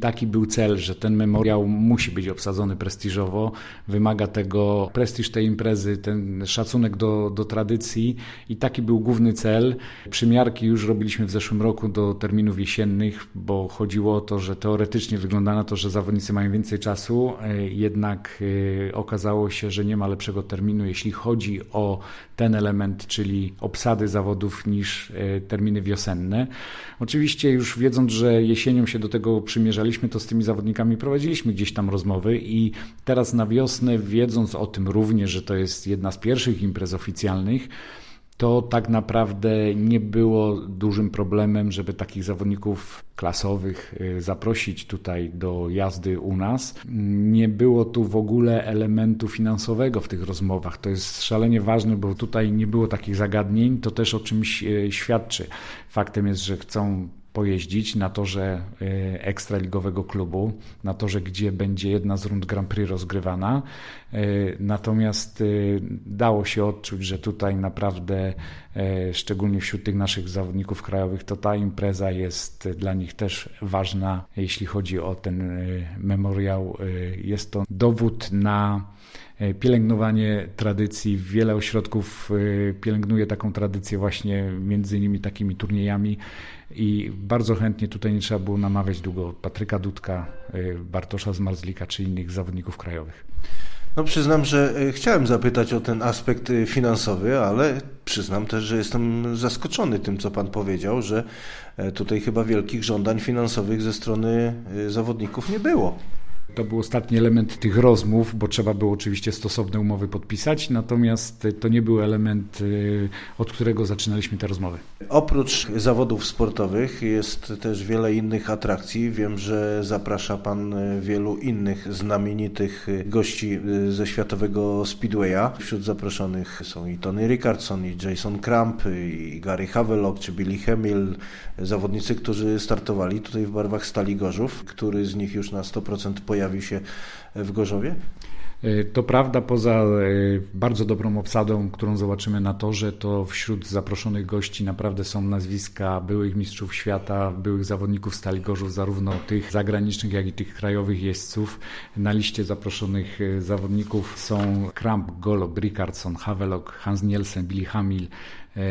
taki był cel, że ten memoriał musi być obsadzony prestiżowo. Wymaga tego prestiż tej imprezy, ten szacunek do, do tradycji i taki był główny cel. Przymiarki już robiliśmy w zeszłym roku do terminów jesiennych, bo chodziło o to, że teoretycznie wygląda na to, że zawodnicy mają więcej czasu, e, jednak e, okazało się, że nie ma lepszego terminu, jeśli chodzi o ten element, czyli obsady zawodów, niż e, terminy wiosenne. Oczywiście już wiedząc, że jesienią się do tego przymierzaliśmy, to z tymi zawodnikami prowadziliśmy gdzieś tam rozmowy i teraz na wiosnę, wiedząc o tym również, że to jest jedna z pierwszych imprez oficjalnych, to tak naprawdę nie było dużym problemem, żeby takich zawodników klasowych y, zaprosić tutaj do jazdy u nas. Nie było tu w ogóle elementu finansowego w tych rozmowach. To jest szalenie ważne, bo tutaj nie było takich zagadnień. To też o czymś y, świadczy. Faktem jest, że chcą pojeździć na torze y, ekstraligowego klubu, na torze, gdzie będzie jedna z rund Grand Prix rozgrywana. Y, natomiast y, dało się odczuć, że tutaj naprawdę, szczególnie wśród tych naszych zawodników krajowych, to ta impreza jest dla nich też ważna, jeśli chodzi o ten memoriał. Jest to dowód na pielęgnowanie tradycji. Wiele ośrodków pielęgnuje taką tradycję właśnie między innymi takimi turniejami i bardzo chętnie tutaj nie trzeba było namawiać długo Patryka Dudka, y, Bartosza Zmarzlika czy innych zawodników krajowych. No przyznam, że chciałem zapytać o ten aspekt finansowy, ale przyznam też, że jestem zaskoczony tym, co Pan powiedział, że tutaj chyba wielkich żądań finansowych ze strony zawodników nie było. To był ostatni element tych rozmów, bo trzeba było oczywiście stosowne umowy podpisać, natomiast to nie był element, y, od którego zaczynaliśmy te rozmowy. Oprócz zawodów sportowych jest też wiele innych atrakcji. Wiem, że zaprasza Pan wielu innych znamienitych gości ze światowego Speedwaya. Wśród zaproszonych są i Tony Rickardson, i Jason Kramp, i Gary Havelock, czy Billy Hemil, zawodnicy, którzy startowali tutaj w barwach Stali Gorzów. Który z nich już na 100% pojawił pojawi się w Gorzowie? E, to prawda, poza e, bardzo dobrą obsadą, którą zobaczymy na torze, to wśród zaproszonych gości naprawdę są nazwiska byłych mistrzów świata, byłych zawodników Stali Gorzów, zarówno tych zagranicznych, jak i tych krajowych jeźdźców. Na liście zaproszonych e, zawodników są Kramp, Golob, Rickardson, Havelock, Hans Nielsen, Billy Hamil,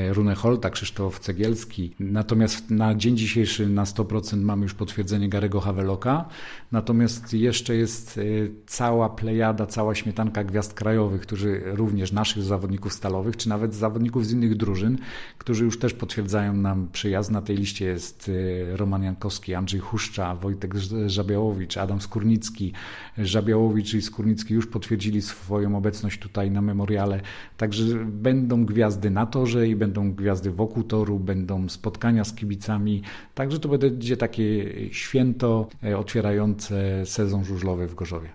Rune Holta, Krzysztof Cegielski. Natomiast na dzień dzisiejszy na 100% mamy już potwierdzenie Garego Haveloka. Natomiast jeszcze jest e, cała plejada, cała śmietanka gwiazd krajowych, którzy również naszych zawodników stalowych, czy nawet zawodników z innych drużyn, którzy już też potwierdzają nam przyjazd. Na tej liście jest e, Roman Jankowski, Andrzej Huszcza, Wojtek Żabiałowicz, Adam Skórnicki. Żabiałowicz i Skórnicki już potwierdzili swoją obecność tutaj na memoriale. Także będą gwiazdy na torze i będą gwiazdy wokół toru, będą spotkania z kibicami. Także to będzie takie święto e, otwierające sezon żużlowy w Gorzowie.